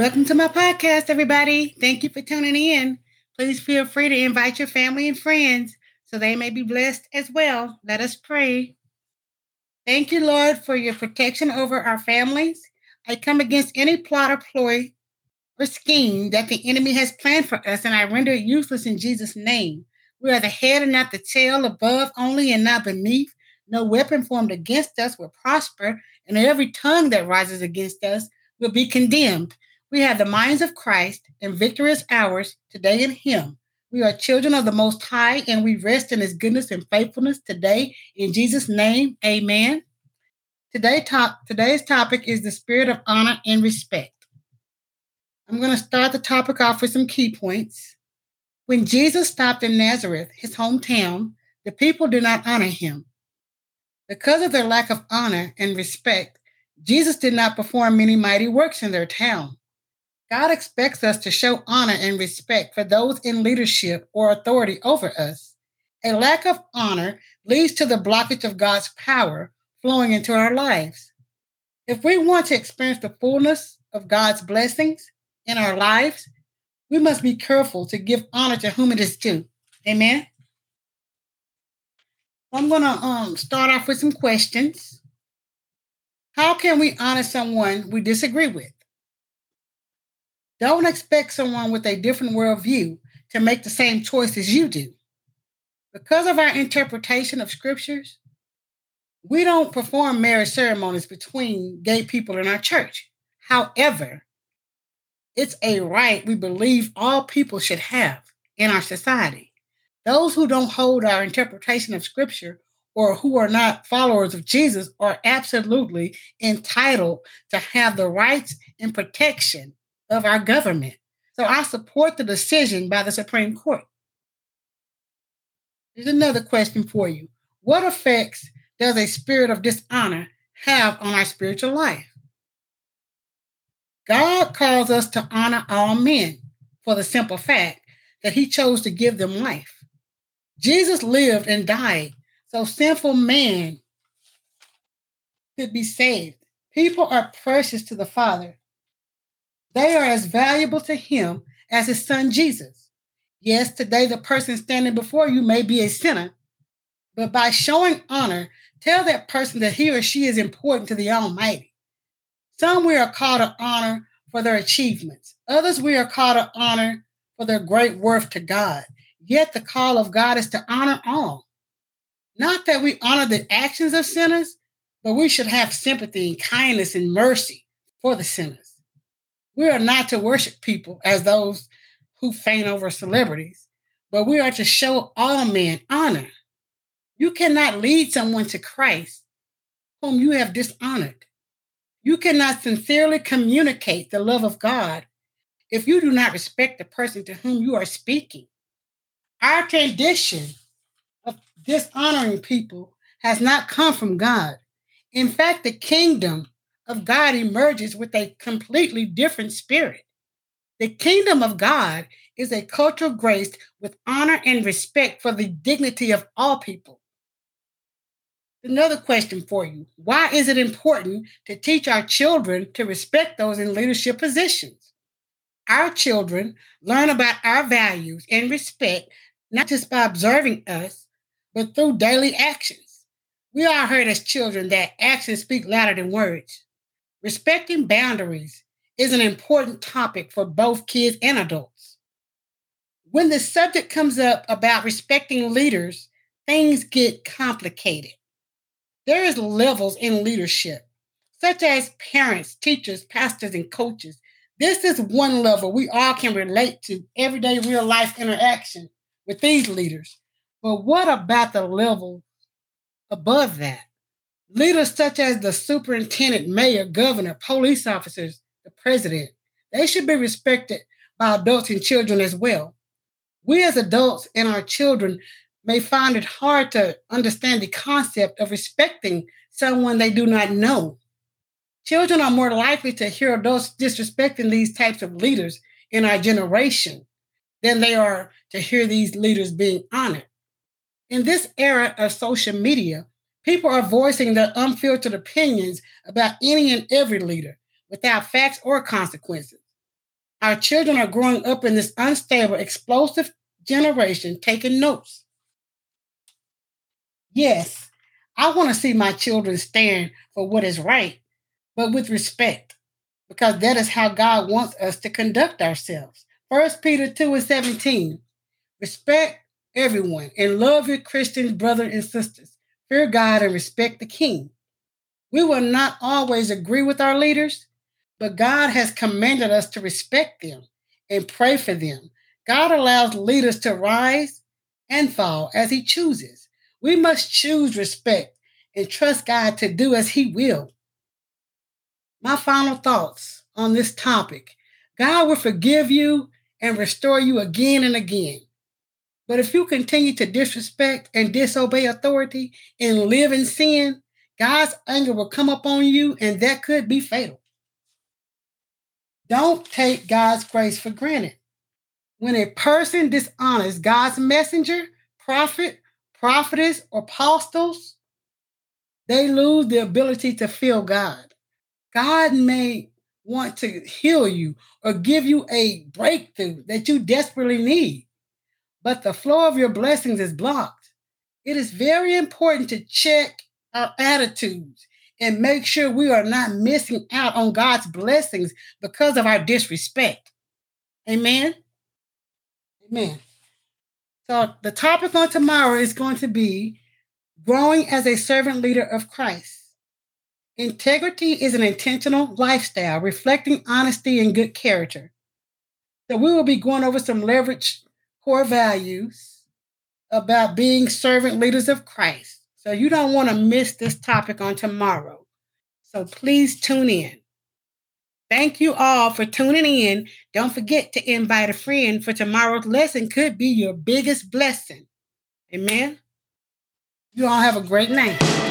Welcome to my podcast, everybody. Thank you for tuning in. Please feel free to invite your family and friends so they may be blessed as well. Let us pray. Thank you, Lord, for your protection over our families. I come against any plot or ploy or scheme that the enemy has planned for us, and I render it useless in Jesus' name. We are the head and not the tail, above only and not beneath. No weapon formed against us will prosper, and every tongue that rises against us will be condemned. We have the minds of Christ, and victory is ours today in Him. We are children of the Most High, and we rest in His goodness and faithfulness today. In Jesus' name, amen. Today top, today's topic is the spirit of honor and respect. I'm going to start the topic off with some key points. When Jesus stopped in Nazareth, his hometown, the people did not honor him. Because of their lack of honor and respect, Jesus did not perform many mighty works in their town. God expects us to show honor and respect for those in leadership or authority over us. A lack of honor leads to the blockage of God's power flowing into our lives. If we want to experience the fullness of God's blessings in our lives, we must be careful to give honor to whom it is due. Amen. I'm going to um, start off with some questions. How can we honor someone we disagree with? Don't expect someone with a different worldview to make the same choice as you do. Because of our interpretation of scriptures, we don't perform marriage ceremonies between gay people in our church. However, it's a right we believe all people should have in our society. Those who don't hold our interpretation of scripture or who are not followers of Jesus are absolutely entitled to have the rights and protection of our government. So I support the decision by the Supreme Court. Here's another question for you What effects does a spirit of dishonor have on our spiritual life? God calls us to honor all men for the simple fact that he chose to give them life. Jesus lived and died so sinful man could be saved. People are precious to the Father they are as valuable to him as his son Jesus. Yes, today the person standing before you may be a sinner, but by showing honor, tell that person that he or she is important to the Almighty. Some we are called to honor for their achievements, others we are called to honor for their great worth to God. Yet the call of God is to honor all. Not that we honor the actions of sinners, but we should have sympathy and kindness and mercy for the sinners. We are not to worship people as those who faint over celebrities, but we are to show all men honor. You cannot lead someone to Christ whom you have dishonored. You cannot sincerely communicate the love of God if you do not respect the person to whom you are speaking. Our tradition of dishonoring people has not come from God. In fact, the kingdom of God emerges with a completely different spirit. The kingdom of God is a cultural grace with honor and respect for the dignity of all people. Another question for you Why is it important to teach our children to respect those in leadership positions? Our children learn about our values and respect not just by observing us, but through daily actions. We all heard as children that actions speak louder than words. Respecting boundaries is an important topic for both kids and adults. When the subject comes up about respecting leaders, things get complicated. There is levels in leadership, such as parents, teachers, pastors, and coaches. This is one level we all can relate to everyday real life interaction with these leaders. But what about the level above that? Leaders such as the superintendent, mayor, governor, police officers, the president, they should be respected by adults and children as well. We as adults and our children may find it hard to understand the concept of respecting someone they do not know. Children are more likely to hear adults disrespecting these types of leaders in our generation than they are to hear these leaders being honored. In this era of social media, People are voicing their unfiltered opinions about any and every leader without facts or consequences. Our children are growing up in this unstable, explosive generation taking notes. Yes, I want to see my children stand for what is right, but with respect, because that is how God wants us to conduct ourselves. First Peter 2 and 17. Respect everyone and love your Christian brothers and sisters. Fear God and respect the king. We will not always agree with our leaders, but God has commanded us to respect them and pray for them. God allows leaders to rise and fall as He chooses. We must choose respect and trust God to do as He will. My final thoughts on this topic God will forgive you and restore you again and again. But if you continue to disrespect and disobey authority and live in sin, God's anger will come upon you, and that could be fatal. Don't take God's grace for granted. When a person dishonors God's messenger, prophet, prophetess, or apostles, they lose the ability to feel God. God may want to heal you or give you a breakthrough that you desperately need but the flow of your blessings is blocked. It is very important to check our attitudes and make sure we are not missing out on God's blessings because of our disrespect. Amen. Amen. So, the topic on tomorrow is going to be growing as a servant leader of Christ. Integrity is an intentional lifestyle reflecting honesty and good character. So, we will be going over some leverage core values about being servant leaders of Christ. So you don't want to miss this topic on tomorrow. So please tune in. Thank you all for tuning in. Don't forget to invite a friend for tomorrow's lesson could be your biggest blessing. Amen. You all have a great night.